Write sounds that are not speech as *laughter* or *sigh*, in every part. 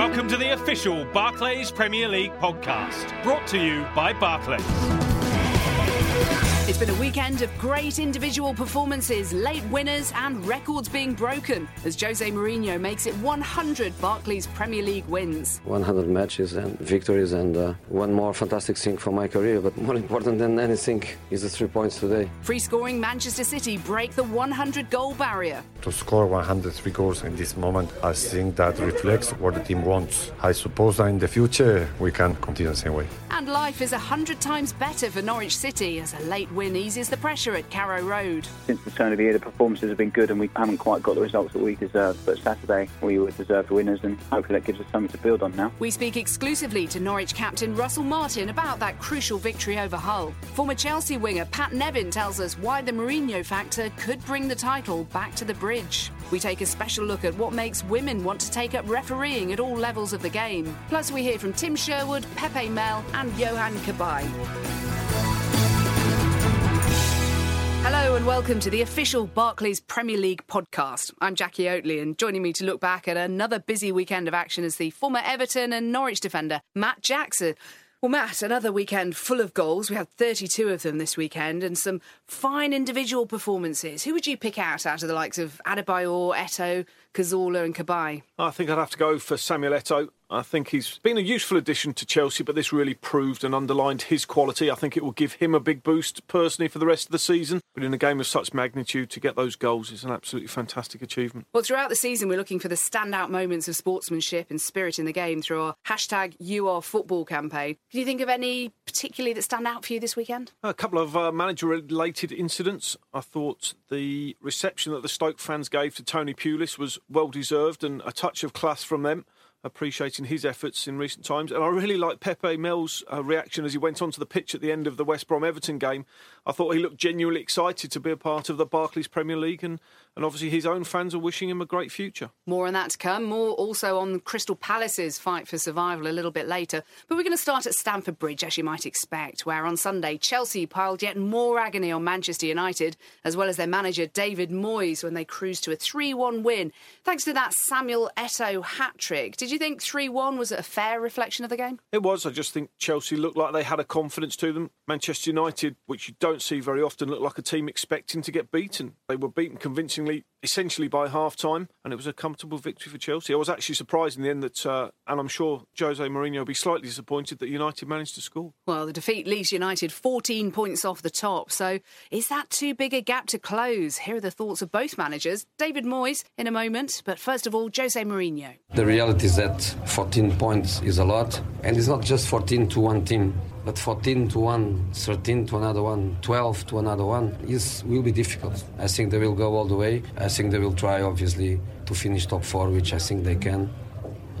Welcome to the official Barclays Premier League podcast, brought to you by Barclays. It's been a weekend of great individual performances, late winners, and records being broken as Jose Mourinho makes it 100 Barclays Premier League wins. 100 matches and victories, and uh, one more fantastic thing for my career. But more important than anything is the three points today. Free scoring Manchester City break the 100 goal barrier. To score 103 goals in this moment, I think that reflects what the team wants. I suppose that in the future we can continue the same way. And life is 100 times better for Norwich City as a late win eases the pressure at Carrow Road. Since the turn of the year, the performances have been good and we haven't quite got the results that we deserve. But Saturday, we were deserved winners and hopefully that gives us something to build on now. We speak exclusively to Norwich captain Russell Martin about that crucial victory over Hull. Former Chelsea winger Pat Nevin tells us why the Mourinho factor could bring the title back to the bridge. We take a special look at what makes women want to take up refereeing at all levels of the game. Plus, we hear from Tim Sherwood, Pepe Mel, and Johan Cabaye. Hello and welcome to the official Barclays Premier League podcast. I'm Jacqui Oatley and joining me to look back at another busy weekend of action is the former Everton and Norwich defender, Matt Jackson. Well, Matt, another weekend full of goals. We had 32 of them this weekend and some fine individual performances. Who would you pick out out of the likes of Adebayor, Eto'o, Cazorla and Cabaye? I think I'd have to go for Samuel Eto'o. I think he's been a useful addition to Chelsea, but this really proved and underlined his quality. I think it will give him a big boost personally for the rest of the season. But in a game of such magnitude, to get those goals is an absolutely fantastic achievement. Well, throughout the season, we're looking for the standout moments of sportsmanship and spirit in the game through our hashtag YouAreFootball campaign. Can you think of any particularly that stand out for you this weekend? A couple of uh, manager-related incidents. I thought the reception that the Stoke fans gave to Tony Pulis was well deserved and a touch of class from them appreciating his efforts in recent times. And I really like Pepe Mel's uh, reaction as he went onto the pitch at the end of the West Brom Everton game. I thought he looked genuinely excited to be a part of the Barclays Premier League, and, and obviously his own fans are wishing him a great future. More on that to come. More also on Crystal Palace's fight for survival a little bit later. But we're going to start at Stamford Bridge, as you might expect, where on Sunday Chelsea piled yet more agony on Manchester United, as well as their manager David Moyes when they cruised to a 3 1 win. Thanks to that Samuel Eto'o hat trick. Did you think 3 1 was a fair reflection of the game? It was. I just think Chelsea looked like they had a confidence to them. Manchester United, which you don't see very often, looked like a team expecting to get beaten. They were beaten convincingly, essentially by half time, and it was a comfortable victory for Chelsea. I was actually surprised in the end that, uh, and I'm sure Jose Mourinho will be slightly disappointed that United managed to score. Well, the defeat leaves United 14 points off the top. So is that too big a gap to close? Here are the thoughts of both managers. David Moyes in a moment, but first of all, Jose Mourinho. The reality is that 14 points is a lot, and it's not just 14 to one team. But 14 to one, 13 to another one, 12 to another one is will be difficult. I think they will go all the way. I think they will try, obviously, to finish top four, which I think they can.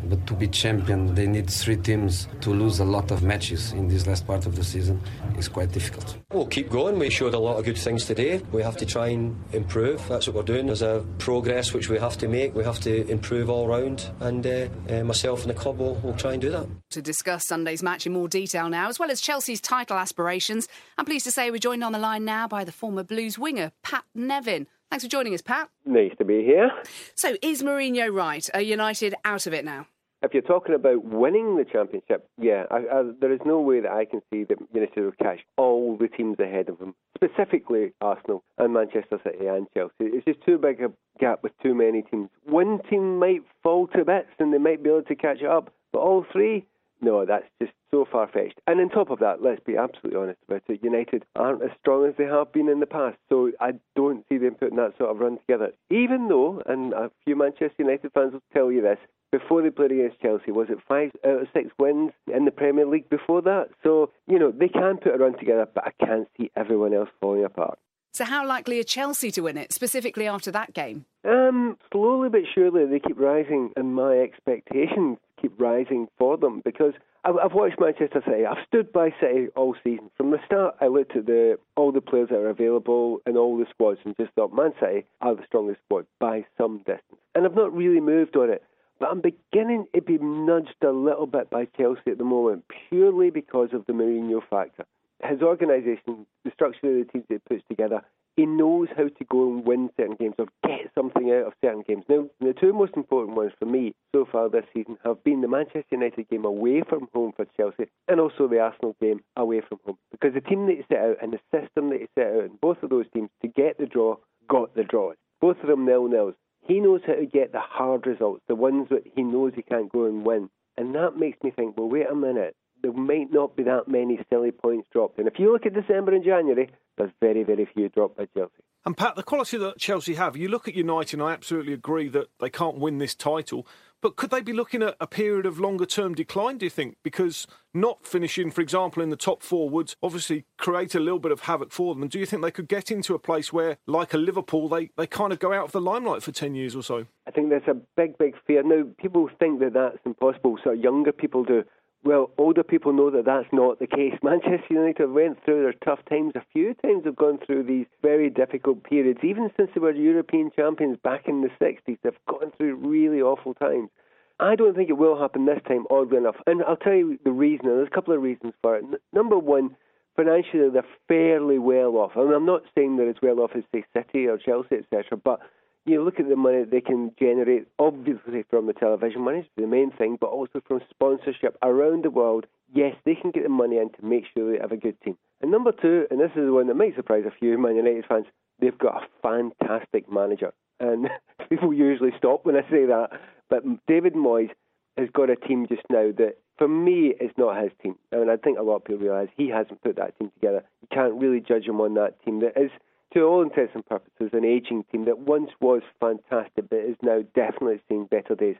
But to be champion, they need three teams to lose a lot of matches in this last part of the season. is quite difficult. We'll keep going. We showed a lot of good things today. We have to try and improve. That's what we're doing. There's a progress which we have to make. We have to improve all round. And uh, uh, myself and the club will, will try and do that. To discuss Sunday's match in more detail now, as well as Chelsea's title aspirations, I'm pleased to say we're joined on the line now by the former Blues winger, Pat Nevin. Thanks for joining us, Pat. Nice to be here. So, is Mourinho right? Are United out of it now? If you're talking about winning the championship, yeah, I, I, there is no way that I can see that United will catch all the teams ahead of them, specifically Arsenal and Manchester City and Chelsea. It's just too big a gap with too many teams. One team might fall to bits and they might be able to catch it up, but all three, no, that's just so far fetched. And on top of that, let's be absolutely honest about it, United aren't as strong as they have been in the past, so I don't see them putting that sort of run together. Even though, and a few Manchester United fans will tell you this, before they played against Chelsea, was it five out of six wins in the Premier League before that? So, you know, they can put a run together, but I can't see everyone else falling apart. So, how likely are Chelsea to win it, specifically after that game? Um, slowly but surely, they keep rising, and my expectations keep rising for them because I've watched Manchester City. I've stood by City all season. From the start, I looked at the all the players that are available and all the squads and just thought Man City are the strongest squad by some distance. And I've not really moved on it. But I'm beginning to be nudged a little bit by Chelsea at the moment, purely because of the Mourinho factor. His organisation, the structure of the teams that he puts together, He knows how to go and win certain games or get something out of certain games. Now, the two most important ones for me so far this season have been the Manchester United game away from home for Chelsea and also the Arsenal game away from home. Because the team that he set out and the system that he set out in both of those teams to get the draw got the draw. Both of them nil nils. He knows how to get the hard results, the ones that he knows he can't go and win. And that makes me think, well, wait a minute there might not be that many silly points dropped. And if you look at December and January, there's very, very few dropped by Chelsea. And Pat, the quality that Chelsea have, you look at United, and I absolutely agree that they can't win this title. But could they be looking at a period of longer term decline, do you think? Because not finishing, for example, in the top four would obviously create a little bit of havoc for them. And do you think they could get into a place where, like a Liverpool, they, they kind of go out of the limelight for 10 years or so? I think there's a big, big fear. Now, people think that that's impossible, so younger people do. Well, older people know that that's not the case. *laughs* Manchester United have went through their tough times a few times. Have gone through these very difficult periods, even since they were European champions back in the '60s. They've gone through really awful times. I don't think it will happen this time, oddly enough. And I'll tell you the reason. There's a couple of reasons for it. N- number one, financially they're fairly well off. I mean, I'm not saying they're as well off as say City or Chelsea, etc. But you look at the money they can generate, obviously from the television money, the main thing, but also from sponsorship around the world. Yes, they can get the money in to make sure they have a good team. And number two, and this is the one that might surprise a few Man United fans, they've got a fantastic manager. And *laughs* people usually stop when I say that, but David Moyes has got a team just now that, for me, is not his team. I mean, I think a lot of people realise he hasn't put that team together. You can't really judge him on that team that is to all intents and purposes, an ageing team that once was fantastic but is now definitely seeing better days.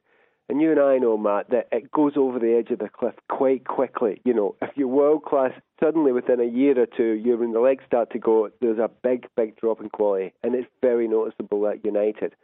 And you and I know, Matt, that it goes over the edge of the cliff quite quickly. You know, if you're world class, suddenly within a year or two, you when the legs start to go, there's a big, big drop in quality, and it's very noticeable at United.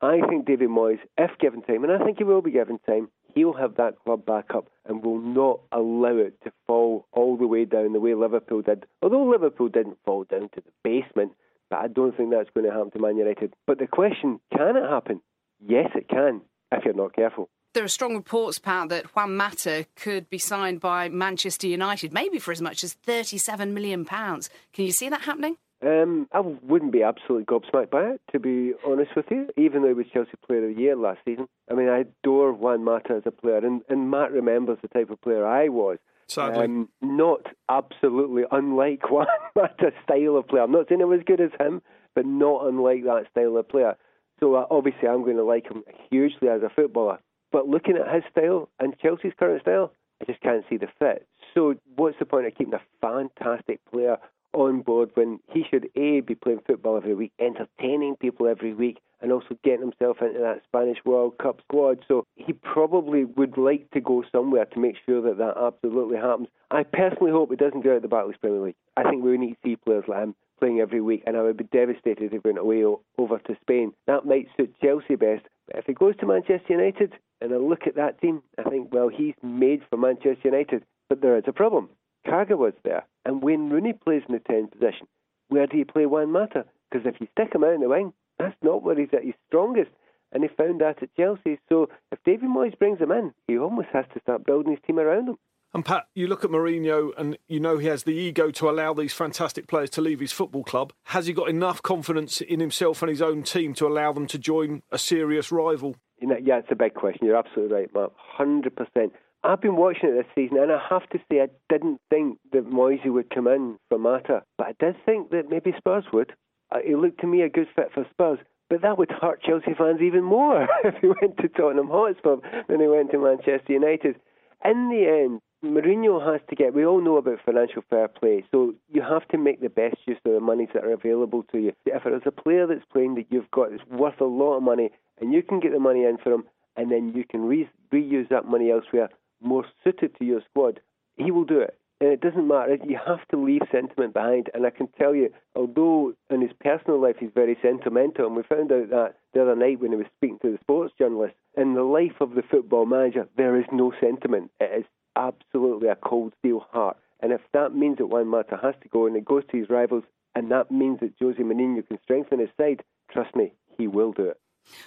I think David Moyes, if given time, and I think he will be given time, he'll have that club back up and will not allow it to fall all the way down the way Liverpool did. Although Liverpool didn't fall down to the basement, but I don't think that's going to happen to Man United. But the question, can it happen? Yes, it can, if you're not careful. There are strong reports, Pat, that Juan Mata could be signed by Manchester United, maybe for as much as £37 million. Can you see that happening? Um, I wouldn't be absolutely gobsmacked by it, to be honest with you, even though he was Chelsea Player of the Year last season. I mean, I adore Juan Mata as a player, and, and Matt remembers the type of player I was. Sadly. Um, not absolutely unlike *laughs* Juan a style of player. I'm not saying it was good as him, but not unlike that style of player. So uh, obviously, I'm going to like him hugely as a footballer. But looking at his style and Chelsea's current style, I just can't see the fit. So what's the point of keeping a fantastic player on board when he should a be playing football every week, entertaining people every week, and also getting himself into that Spanish World Cup squad. So he probably would like to go somewhere to make sure that that absolutely happens. I personally hope it doesn't go out the Barclays Premier League. I think we need to see players like him playing every week, and I would be devastated if he went away over to Spain. That might suit Chelsea best. But if he goes to Manchester United, and I look at that team, I think, well, he's made for Manchester United. But there is a problem. Kagawa's there, and Wayne Rooney plays in the 10 position. Where do you play Juan Mata? Because if you stick him out in the wing, that's not where he's at his strongest. And he found that at Chelsea. So if David Moyes brings him in, he almost has to start building his team around him. And Pat, you look at Mourinho and you know he has the ego to allow these fantastic players to leave his football club. Has he got enough confidence in himself and his own team to allow them to join a serious rival? Yeah, it's a big question. You're absolutely right, Mark. 100%. I've been watching it this season, and I have to say I didn't think that Moisey would come in for Mata, but I did think that maybe Spurs would. Uh, he looked to me a good fit for Spurs, but that would hurt Chelsea fans even more *laughs* if he went to Tottenham Hotspur than he went to Manchester United. In the end, Mourinho has to get. We all know about financial fair play, so you have to make the best use of the monies that are available to you. If there's a player that's playing that you've got that's worth a lot of money, and you can get the money in for him, and then you can re- reuse that money elsewhere, more suited to your squad, he will do it. And it doesn't matter. You have to leave sentiment behind. And I can tell you, although in his personal life he's very sentimental, and we found out that the other night when he was speaking to the sports journalist, in the life of the football manager, there is no sentiment. It is absolutely a cold steel heart. And if that means that Juan Mata has to go and it goes to his rivals, and that means that Jose Mourinho can strengthen his side, trust me, he will do it.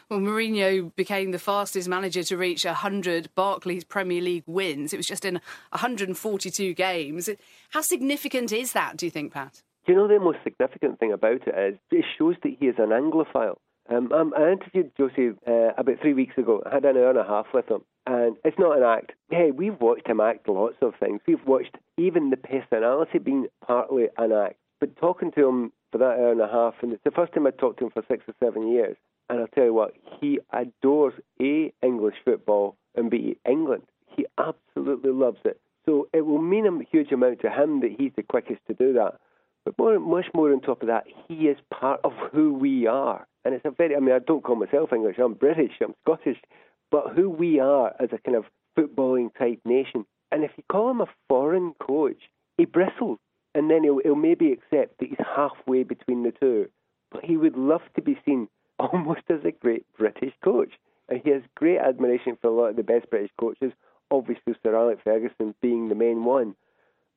Well, Mourinho became the fastest manager to reach 100 Barclays Premier League wins. It was just in 142 games. How significant is that, do you think, Pat? you know the most significant thing about it is it shows that he is an Anglophile. Um, um I interviewed Josie uh, about three weeks ago. I had an hour and a half with him, and it's not an act. Hey, we've watched him act lots of things. We've watched even the personality being partly an act. But talking to him for that hour and a half, and it's the first time I talked to him for six or seven years, and I'll tell you what, he adores A, English football, and B, England. He absolutely loves it. So it will mean a huge amount to him that he's the quickest to do that. But more, much more on top of that, he is part of who we are. And it's a very, I mean, I don't call myself English, I'm British, I'm Scottish, but who we are as a kind of footballing type nation. And if you call him a foreign coach, he bristles. And then he'll, he'll maybe accept that he's halfway between the two. But he would love to be seen *laughs* almost as a great British coach. And he has great admiration for a lot of the best British coaches, obviously Sir Alex Ferguson being the main one.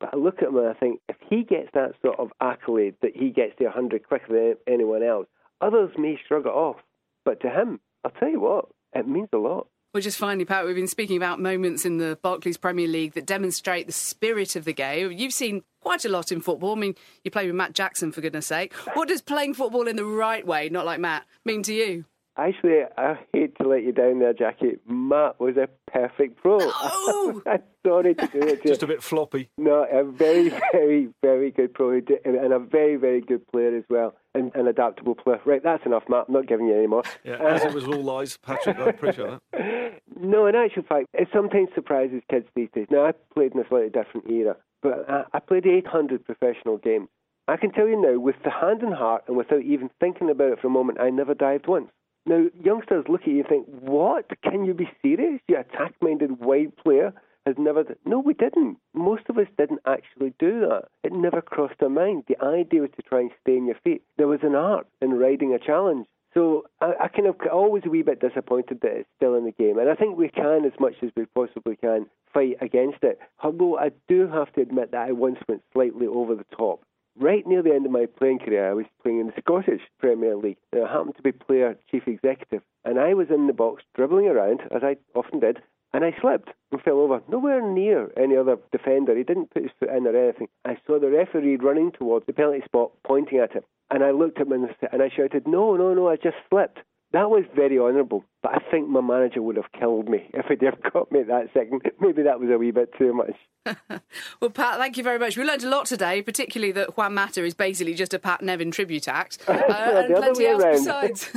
But I look at him and I think if he gets that sort of accolade that he gets to 100 quicker than anyone else, others may shrug it off. But to him, I'll tell you what, it means a lot. Well, just finally, Pat, we've been speaking about moments in the Barclays Premier League that demonstrate the spirit of the game. You've seen quite a lot in football. I mean, you play with Matt Jackson, for goodness sake. What does playing football in the right way, not like Matt, mean to you? Actually, I hate to let you down there, Jacqui. Matt was a perfect pro. No! *laughs* I'm sorry to do it. To Just a bit floppy. No, a very, very, very good pro and a very, very good player as well, and an adaptable player. Right, that's enough, Matt. I'm not giving you any more. Yeah, uh, as it was all lies, Patrick. I appreciate that. *laughs* No, in actual fact, it sometimes surprises kids these days. Now, I played in a slightly different era, but I played 800 professional games. I can tell you now, with the hand and heart, and without even thinking about it for a moment, I never dived once. Now, youngsters look at you and think, what? Can you be serious? You attack minded wide player has never. No, we didn't. Most of us didn't actually do that. It never crossed our mind. The idea was to try and stay on your feet. There was an art in riding a challenge. So I, I kind of always a wee bit disappointed that it's still in the game. And I think we can, as much as we possibly can, fight against it. Although I do have to admit that I once went slightly over the top right near the end of my playing career, I was playing in the Scottish Premier League. And I happened to be player chief executive. And I was in the box dribbling around, as I often did, and I slipped and fell over, nowhere near any other defender. He didn't put his foot in or anything. I saw the referee running towards the penalty spot, pointing at him. And I looked at him and I shouted, No, no, no, I just slipped. That was very honourable, but I think my manager would have killed me if he'd have *laughs* got me that second. Maybe that was a wee bit too much. *laughs* well, Pat, thank you very much. We learned a lot today, particularly that Juan Mata is basically just a Pat Nevin tribute act. *laughs* Uh, and plenty else besides.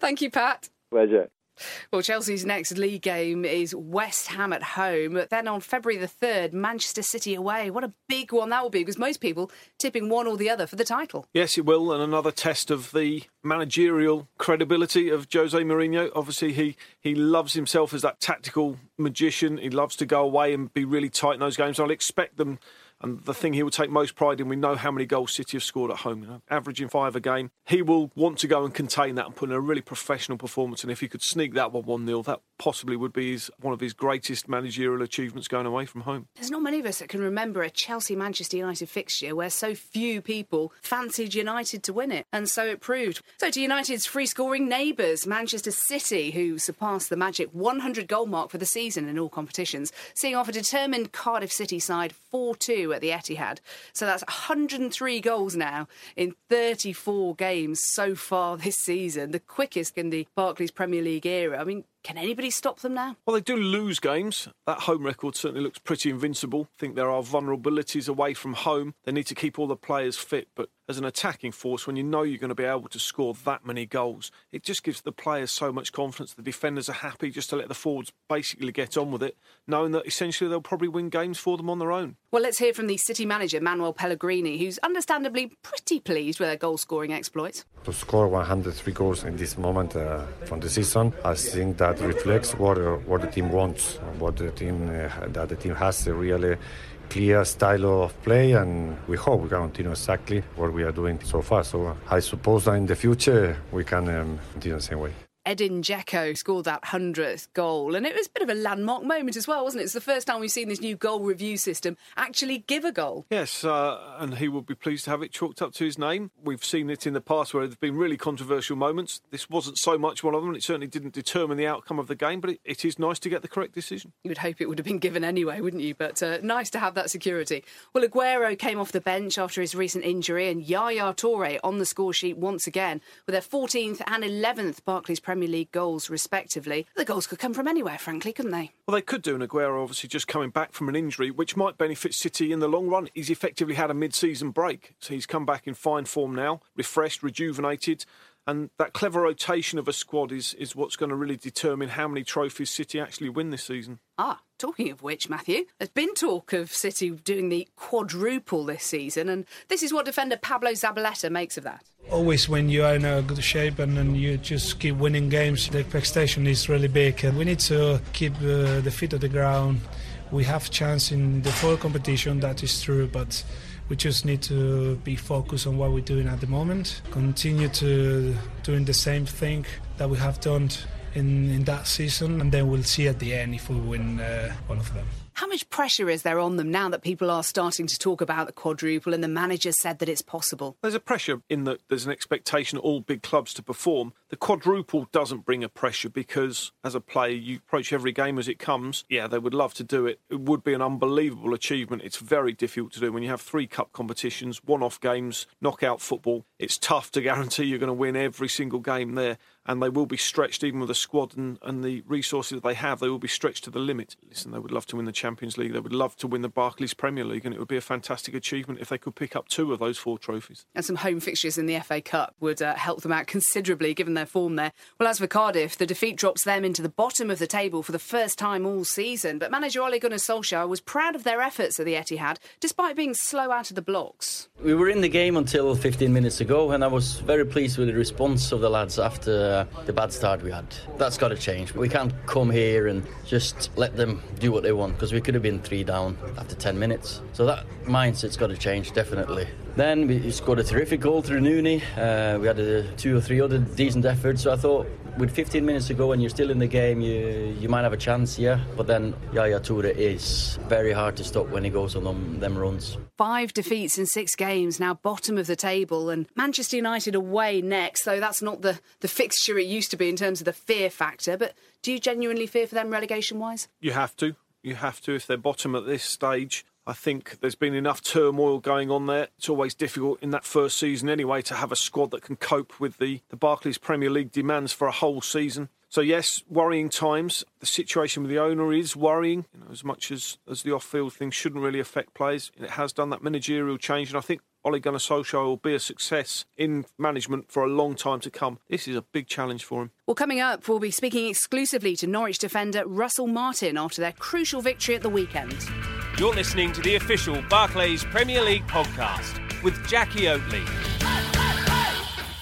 thank you, Pat. Pleasure. Well, Chelsea's next league game is West Ham at home. Then on February the 3rd, Manchester City away. What a big one that will be because most people tipping one or the other for the title. Yes, it will. And another test of the managerial credibility of Jose Mourinho. Obviously, he, he loves himself as that tactical magician. He loves to go away and be really tight in those games. I'll expect them and the thing he will take most pride in, we know how many goals City have scored at home, you know, averaging five a game. He will want to go and contain that and put in a really professional performance. And if he could sneak that one 1 0, that possibly would be his, one of his greatest managerial achievements going away from home. There's not many of us that can remember a Chelsea Manchester United fixture where so few people fancied United to win it. And so it proved. So to United's free scoring neighbours, Manchester City, who surpassed the magic 100 goal mark for the season in all competitions, seeing off a determined Cardiff City side 4 2 at the Etihad. So that's 103 goals now in 34 games so far this season, the quickest in the Barclays Premier League era. I mean, can anybody stop them now? Well, they do lose games. That home record certainly looks pretty invincible. I think there are vulnerabilities away from home. They need to keep all the players fit, but as an attacking force, when you know you're going to be able to score that many goals, it just gives the players so much confidence. The defenders are happy just to let the forwards basically get on with it, knowing that essentially they'll probably win games for them on their own. Well, let's hear from the City manager, Manuel Pellegrini, who's understandably pretty pleased with their goal scoring exploits. To score 103 goals in this moment uh, from the season, I think that reflects what, uh, what the team wants, what the team uh, that the team has a really clear style of play, and we hope we can continue exactly what we are doing so far. So I suppose that in the future we can um, continue the same way. Edin Dzeko scored that 100th goal. And it was a bit of a landmark moment as well, wasn't it? It's the first time we've seen this new goal review system actually give a goal. Yes, uh, and he will be pleased to have it chalked up to his name. We've seen it in the past where there have been really controversial moments. This wasn't so much one of them. It certainly didn't determine the outcome of the game, but it, it is nice to get the correct decision. You would hope it would have been given anyway, wouldn't you? But uh, nice to have that security. Well, Aguero came off the bench after his recent injury, and Yaya Toure on the score sheet once again with their 14th and 11th Barclays Premier League goals, respectively. The goals could come from anywhere, frankly, couldn't they? Well, they could do, and Aguero obviously just coming back from an injury, which might benefit City in the long run. He's effectively had a mid season break, so he's come back in fine form now, refreshed, rejuvenated. And that clever rotation of a squad is, is what's going to really determine how many trophies City actually win this season. Ah, talking of which, Matthew, there's been talk of City doing the quadruple this season, and this is what defender Pablo Zabaleta makes of that. Always, when you are in a good shape and, and you just keep winning games, the expectation is really big. And we need to keep uh, the feet on the ground. We have chance in the full competition, that is true, but we just need to be focused on what we're doing at the moment. Continue to doing the same thing that we have done in, in that season, and then we'll see at the end if we win uh, of them. How much pressure is there on them now that people are starting to talk about the quadruple and the manager said that it's possible? There's a pressure in that there's an expectation of all big clubs to perform. The quadruple doesn't bring a pressure because, as a player, you approach every game as it comes. Yeah, they would love to do it. It would be an unbelievable achievement. It's very difficult to do when you have three cup competitions, one off games, knockout football. It's tough to guarantee you're going to win every single game there and they will be stretched even with the squad and, and the resources that they have. They will be stretched to the limit. Listen, they would love to win the Champions League. They would love to win the Barclays Premier League, and it would be a fantastic achievement if they could pick up two of those four trophies. And some home fixtures in the FA Cup would uh, help them out considerably, given their form there. Well, as for Cardiff, the defeat drops them into the bottom of the table for the first time all season. But manager Ole Gunnar Solskjaer was proud of their efforts at the Etihad, despite being slow out of the blocks. We were in the game until 15 minutes ago, and I was very pleased with the response of the lads after uh, the bad start we had. That's got to change. We can't come here and just let them do what they want because we could have been three down after 10 minutes. So that mindset's got to change, definitely. Then we scored a terrific goal through Nooney. Uh, we had a, two or three other decent efforts. So I thought with 15 minutes to go and you're still in the game, you you might have a chance, yeah. But then Yaya Toure is very hard to stop when he goes on them, them runs. Five defeats in six games, now bottom of the table, and Manchester United away next, though that's not the, the fixture it used to be in terms of the fear factor. But do you genuinely fear for them relegation wise? You have to. You have to if they're bottom at this stage. I think there's been enough turmoil going on there. It's always difficult in that first season anyway to have a squad that can cope with the, the Barclays Premier League demands for a whole season. So yes, worrying times. The situation with the owner is worrying. You know, as much as, as the off-field thing shouldn't really affect players, it has done that managerial change, and I think Ole Gunnar Solskjaer will be a success in management for a long time to come. This is a big challenge for him. Well, coming up, we'll be speaking exclusively to Norwich defender Russell Martin after their crucial victory at the weekend. You're listening to the official Barclays Premier League podcast with Jacqui Oatley.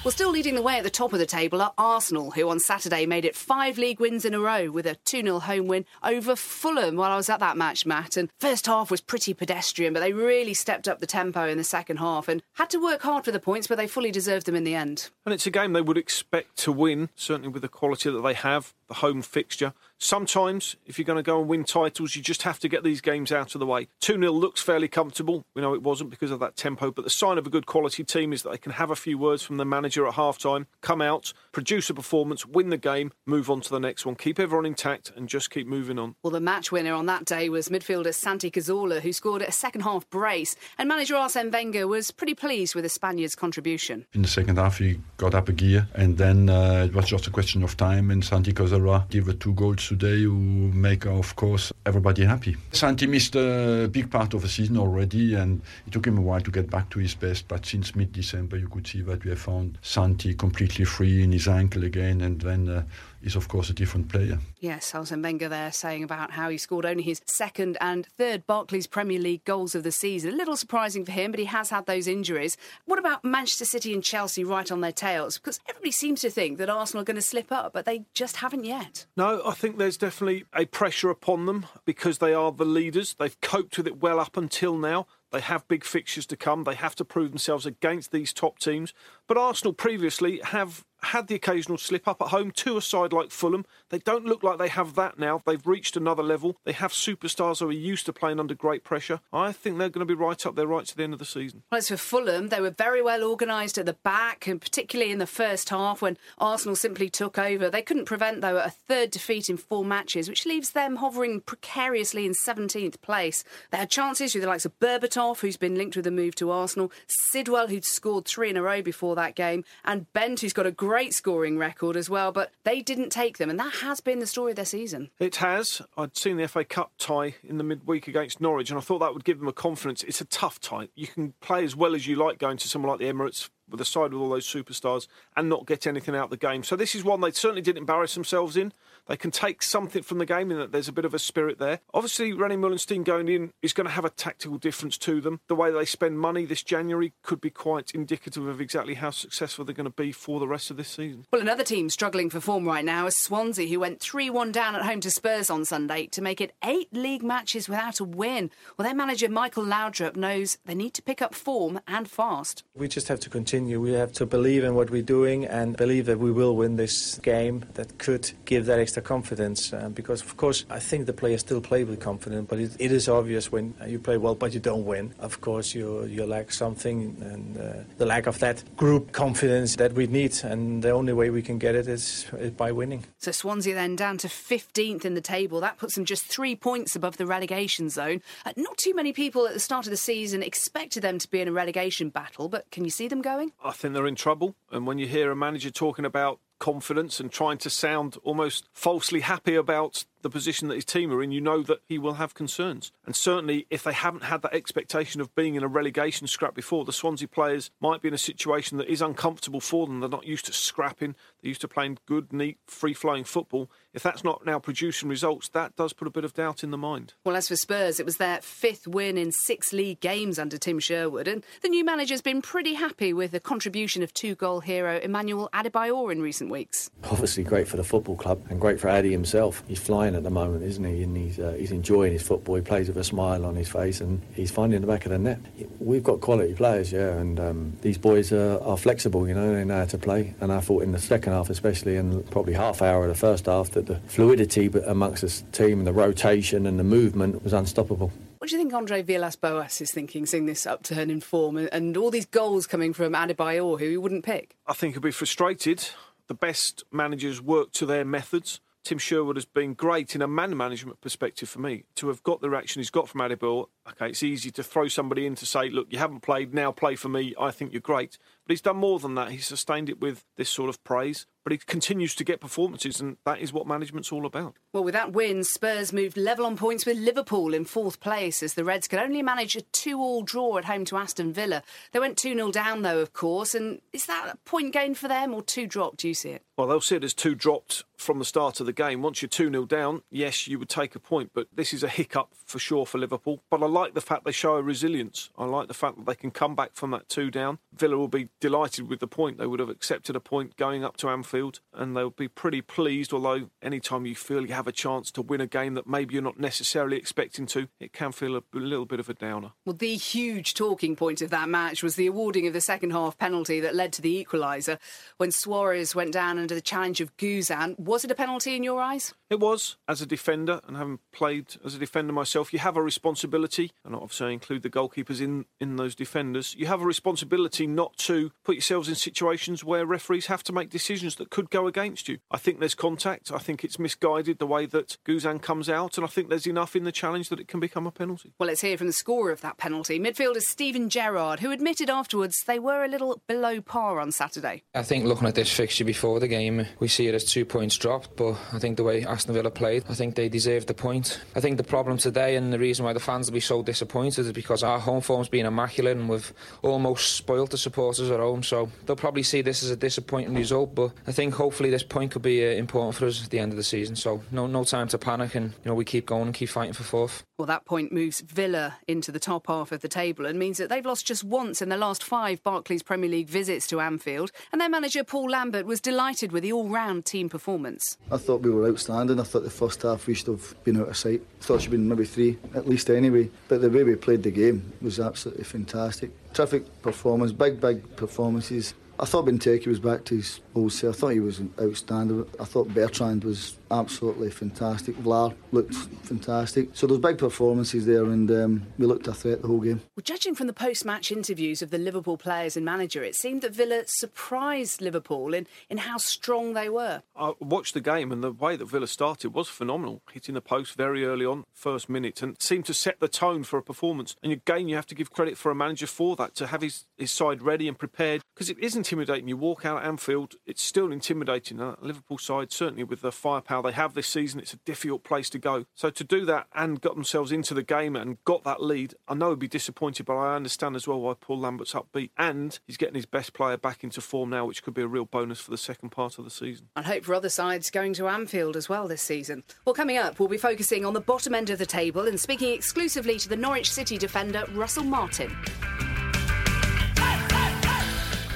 Well, still leading the way at the top of the table are Arsenal, who on Saturday made it five league wins in a row with a 2 0 home win over Fulham while I was at that match, Matt. And first half was pretty pedestrian, but they really stepped up the tempo in the second half and had to work hard for the points, but they fully deserved them in the end. And it's a game they would expect to win, certainly with the quality that they have, the home fixture. Sometimes, if you're going to go and win titles, you just have to get these games out of the way. 2 0 looks fairly comfortable. We know it wasn't because of that tempo, but the sign of a good quality team is that they can have a few words from the manager at halftime, come out, produce a performance, win the game, move on to the next one, keep everyone intact, and just keep moving on. Well, the match winner on that day was midfielder Santi Cazorla, who scored a second half brace, and manager Arsene Wenger was pretty pleased with the Spaniards' contribution. In the second half, he got up a gear, and then uh, it was just a question of time, and Santi Cazorla gave the two goals today who make, of course, everybody happy. Santi missed a big part of the season already, and it took him a while to get back to his best. But since mid December, you could see that we have found Santi completely free in his ankle again, and then uh, is, of course, a different player. Yes, Arsene Wenger there saying about how he scored only his second and third Barclays Premier League goals of the season. A little surprising for him, but he has had those injuries. What about Manchester City and Chelsea right on their tails? Because everybody seems to think that Arsenal are going to slip up, but they just haven't yet. No, I think there's definitely a pressure upon them because they are the leaders. They've coped with it well up until now. They have big fixtures to come. They have to prove themselves against these top teams. But Arsenal previously have had the occasional slip up at home to a side like Fulham. They don't look like they have that now. They've reached another level. They have superstars who are used to playing under great pressure. I think they're going to be right up there right to the end of the season. Well, as for Fulham, they were very well organised at the back, and particularly in the first half when Arsenal simply took over. They couldn't prevent, though, a third defeat in four matches, which leaves them hovering precariously in 17th place. They had chances with the likes of Berbatov, who's been linked with a move to Arsenal, Sidwell, who'd scored three in a row before that game, and Bent, who's got a great scoring record as well, but they didn't take them, and that has been the story of their season. It has. I'd seen the FA Cup tie in the midweek against Norwich, and I thought that would give them a confidence. It's a tough tie. You can play as well as you like going to someone like the Emirates with a side with all those superstars and not get anything out of the game. So this is one they certainly didn't embarrass themselves in. They can take something from the game in that there's a bit of a spirit there. Obviously, René Meulensteen going in is going to have a tactical difference to them. The way they spend money this January could be quite indicative of exactly how successful they're going to be for the rest of this season. Well, another team struggling for form right now is Swansea, who went 3 1 down at home to Spurs on Sunday to make it eight league matches without a win. Well, their manager Michael Laudrup knows they need to pick up form and fast. We just have to continue. We have to believe in what we're doing and believe that we will win this game that could give that extra confidence. Uh, because, of course, I think the players still play with confidence, but it, it is obvious when you play well but you don't win. Of course, you, you lack something, and uh, the lack of that group confidence that we need, and the only way we can get it is, is by winning. So Swansea then down to 15th in the table. That puts them just three points above the relegation zone. Uh, not too many people at the start of the season expected them to be in a relegation battle, but can you see them going? I think they're in trouble. And when you hear a manager talking about confidence and trying to sound almost falsely happy about the position that his team are in, you know that he will have concerns. And certainly, if they haven't had that expectation of being in a relegation scrap before, the Swansea players might be in a situation that is uncomfortable for them. They're not used to scrapping, they're used to playing good, neat, free flowing football. If that's not now producing results, that does put a bit of doubt in the mind. Well, as for Spurs, it was their fifth win in six league games under Tim Sherwood, and the new manager's been pretty happy with the contribution of two goal hero Emmanuel Adebayor in recent weeks. Obviously, great for the football club and great for Addy himself. He's flying at the moment, isn't he? And he's, uh, he's enjoying his football. He plays with a smile on his face and he's finding the back of the net. We've got quality players, yeah, and um, these boys are, are flexible, you know, they know how to play. And I thought in the second half, especially, and probably half hour of the first half, that the fluidity amongst the team and the rotation and the movement was unstoppable. What do you think Andre Villas-Boas is thinking, seeing this upturn in form and, and all these goals coming from Adebayor, who he wouldn't pick? I think he'll be frustrated. The best managers work to their methods. Tim Sherwood has been great in a man management perspective for me. To have got the reaction he's got from Adebayor, okay, it's easy to throw somebody in to say, look, you haven't played, now play for me, I think you're great. But he's done more than that. He's sustained it with this sort of praise. But he continues to get performances, and that is what management's all about. Well, with that win, Spurs moved level on points with Liverpool in fourth place as the Reds could only manage a two-all draw at home to Aston Villa. They went 2-0 down, though, of course. And is that a point gain for them or two dropped? Do you see it? Well, they'll see it as two dropped from the start of the game. Once you're 2 0 down, yes, you would take a point, but this is a hiccup for sure for Liverpool. But I like the fact they show a resilience. I like the fact that they can come back from that 2 down. Villa will be delighted with the point. They would have accepted a point going up to Anfield, and they'll be pretty pleased. Although, anytime you feel you have a chance to win a game that maybe you're not necessarily expecting to, it can feel a little bit of a downer. Well, the huge talking point of that match was the awarding of the second half penalty that led to the equaliser when Suarez went down under the challenge of Guzan. Was it a penalty in your eyes? It was. As a defender, and having played as a defender myself, you have a responsibility, and I obviously I include the goalkeepers in, in those defenders. You have a responsibility not to put yourselves in situations where referees have to make decisions that could go against you. I think there's contact. I think it's misguided the way that Guzan comes out, and I think there's enough in the challenge that it can become a penalty. Well, let's hear from the scorer of that penalty, midfielder Steven Gerrard, who admitted afterwards they were a little below par on Saturday. I think looking at this fixture before the game, we see it as two points dropped, but I think the way Aston Villa played, I think they deserved the point. I think the problem today and the reason why the fans will be so disappointed is because our home form's been immaculate and we've almost spoilt the supporters at home, so they'll probably see this as a disappointing result, but I think hopefully this point could be uh, important for us at the end of the season, so no, no time to panic and you know we keep going and keep fighting for fourth. Well, that point moves Villa into the top half of the table and means that they've lost just once in the last five Barclays Premier League visits to Anfield, and their manager Paul Lambert was delighted with the all-round team performance. I thought we were outstanding. I thought the first half we should have been out of sight. I thought it should have been maybe three at least anyway. But the way we played the game was absolutely fantastic. Terrific performance, big, big performances. I thought Benteke was back to his old self. I thought he was outstanding. I thought Bertrand was absolutely fantastic. Vlaar looked fantastic. So there's big performances there, and um, we looked a threat the whole game. Well, judging from the post-match interviews of the Liverpool players and manager, it seemed that Villa surprised Liverpool in, in how strong they were. I watched the game, and the way that Villa started was phenomenal. Hitting the post very early on, first minute, and seemed to set the tone for a performance. And again, you have to give credit for a manager for that, to have his, his side ready and prepared, because it is intimidating. You walk out at Anfield, it's still intimidating. Uh, Liverpool side, certainly with the firepower they have this season, it's a difficult place to go. So to do that and got themselves into the game and got that lead, I know he'd be disappointed, but I understand as well why Paul Lambert's upbeat. And he's getting his best player back into form now, which could be a real bonus for the second part of the season. And hope for other sides going to Anfield as well this season. Well, coming up, we'll be focusing on the bottom end of the table and speaking exclusively to the Norwich City defender Russell Martin.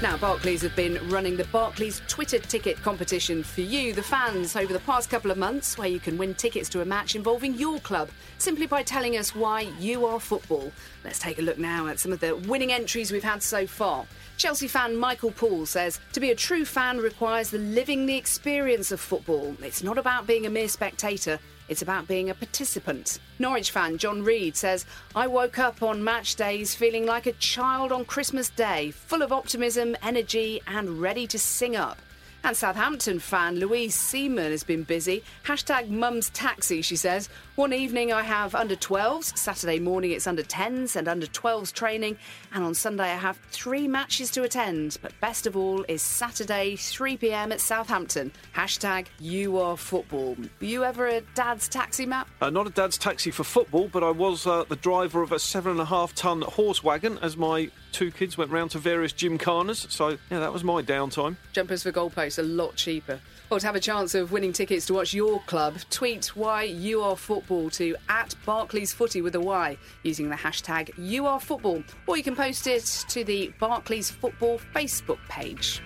Now, Barclays have been running the Barclays Twitter ticket competition for you, the fans, over the past couple of months, where you can win tickets to a match involving your club simply by telling us why you are football. Let's take a look now at some of the winning entries we've had so far. Chelsea fan Michael Paul says to be a true fan requires the living the experience of football. It's not about being a mere spectator. It's about being a participant. Norwich fan John Reed says, I woke up on match days feeling like a child on Christmas Day, full of optimism, energy, and ready to sing up. And Southampton fan Louise Seaman has been busy. Hashtag mum's taxi, she says. One evening I have under 12s, Saturday morning it's under 10s and under 12s training, and on Sunday I have three matches to attend. But best of all is Saturday, 3 pm at Southampton. Hashtag you are football. Were you ever a dad's taxi map? Uh, not a dad's taxi for football, but I was uh, the driver of a seven and a half ton horse wagon as my two kids went round to various gymkhanas. So, yeah, that was my downtime. Jumpers for goalposts a lot cheaper. Or to have a chance of winning tickets to watch your club, tweet why you are football to at Barclays Footy with a Y using the hashtag you are football. Or you can post it to the Barclays Football Facebook page.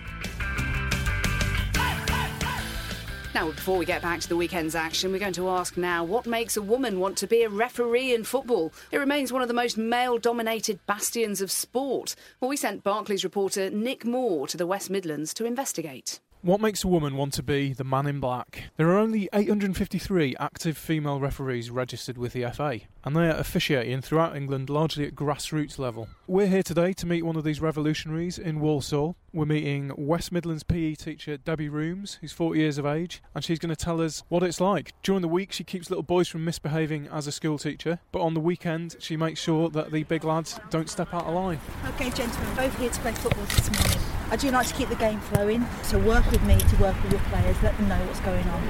Now, before we get back to the weekend's action, we're going to ask now what makes a woman want to be a referee in football? It remains one of the most male dominated bastions of sport. Well, we sent Barclays reporter Nick Moore to the West Midlands to investigate. What makes a woman want to be the man in black? There are only 853 active female referees registered with the FA, and they are officiating throughout England largely at grassroots level. We're here today to meet one of these revolutionaries in Walsall. We're meeting West Midlands PE teacher Debbie Rooms, who's 40 years of age, and she's going to tell us what it's like. During the week, she keeps little boys from misbehaving as a school teacher, but on the weekend, she makes sure that the big lads don't step out of line. Okay, gentlemen, both here to play football this morning. I do like to keep the game flowing, so work with me to work with your players, let them know what's going on.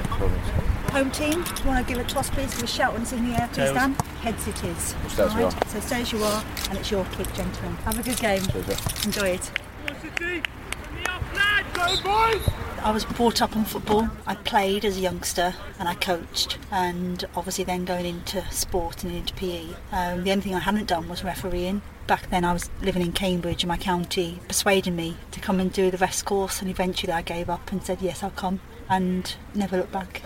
Home team, do you want to give a toss, please? Give a shout when it's in the air, please, Tails. Dan. Heads it is. Stay as you Right, are. So stay as you are, and it's your kick, gentlemen. Have a good game. Enjoy it. I was brought up on football. I played as a youngster and I coached, and obviously then going into sport and into PE. Um, the only thing I hadn't done was refereeing. Back then, I was living in Cambridge, and my county persuaded me to come and do the rest course, and eventually I gave up and said, Yes, I'll come, and never looked back.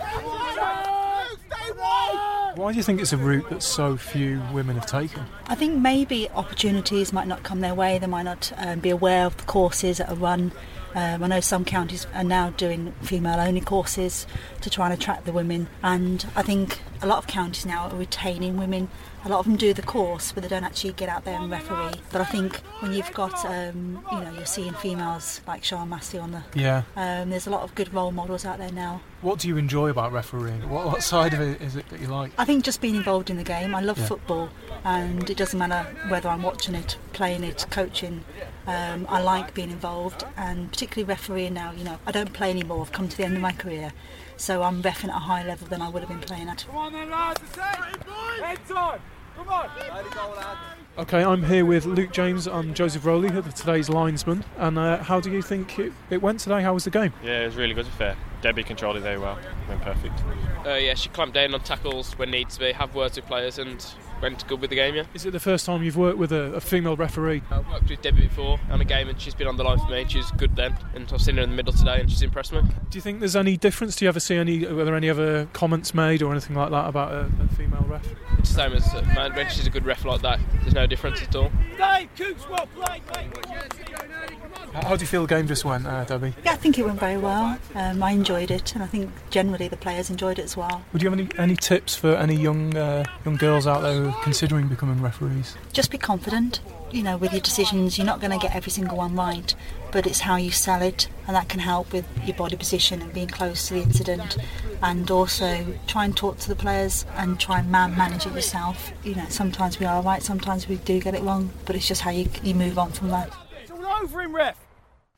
Why do you think it's a route that so few women have taken? I think maybe opportunities might not come their way. They might not um, be aware of the courses that are run. Um, I know some counties are now doing female-only courses to try and attract the women, and I think a lot of counties now are retaining women. A lot of them do the course, but they don't actually get out there and referee. But I think when you've got, um, you know, you're seeing females like Sian Massey on the, Yeah. um, there's a lot of good role models out there now. What do you enjoy about refereeing? What, what side of it is it that you like? I think just being involved in the game. I love Yeah. football, and it doesn't matter whether I'm watching it, playing it, coaching. Um, I like being involved, and particularly refereeing now. You know, I don't play anymore. I've come to the end of my career, so I'm refing at a higher level than I would have been playing at. Come on then, lads. Heads on. Come on. Okay, I'm here with Luke James and Joseph Rowley, who are today's linesman. And uh, how do you think it, it went today? How was the game? Yeah, it was really good to be fair. Debbie controlled it very well. Went perfect. Uh, yeah, she clamped down on tackles when needs to be, have words with players, and went good with the game. Yeah, Is it the first time you've worked with a, a female referee? I've worked with Debbie before on a game, and she's been on the line for me. and She's good then, and I've seen her in the middle today, and she's impressed me. Do you think there's any difference? Do you ever see any? Were there any other comments made or anything like that about a, a female ref? It's the same as uh, man, when she's a good ref like that. There's no no difference at all. Dave, Coops, well played, mate. How do you feel the game just went, uh, Debbie? Yeah, I think it went very well. Um, I enjoyed it, and I think generally the players enjoyed it as well. Would you have any, any tips for any young uh, young girls out there who are considering becoming referees? Just be confident. You know, with your decisions, you're not going to get every single one right, but it's how you sell it, and that can help with your body position and being close to the incident. And also try and talk to the players and try and man manage it yourself. You know, sometimes we are right, sometimes we do get it wrong, but it's just how you, you move on from that. It's all over him, ref.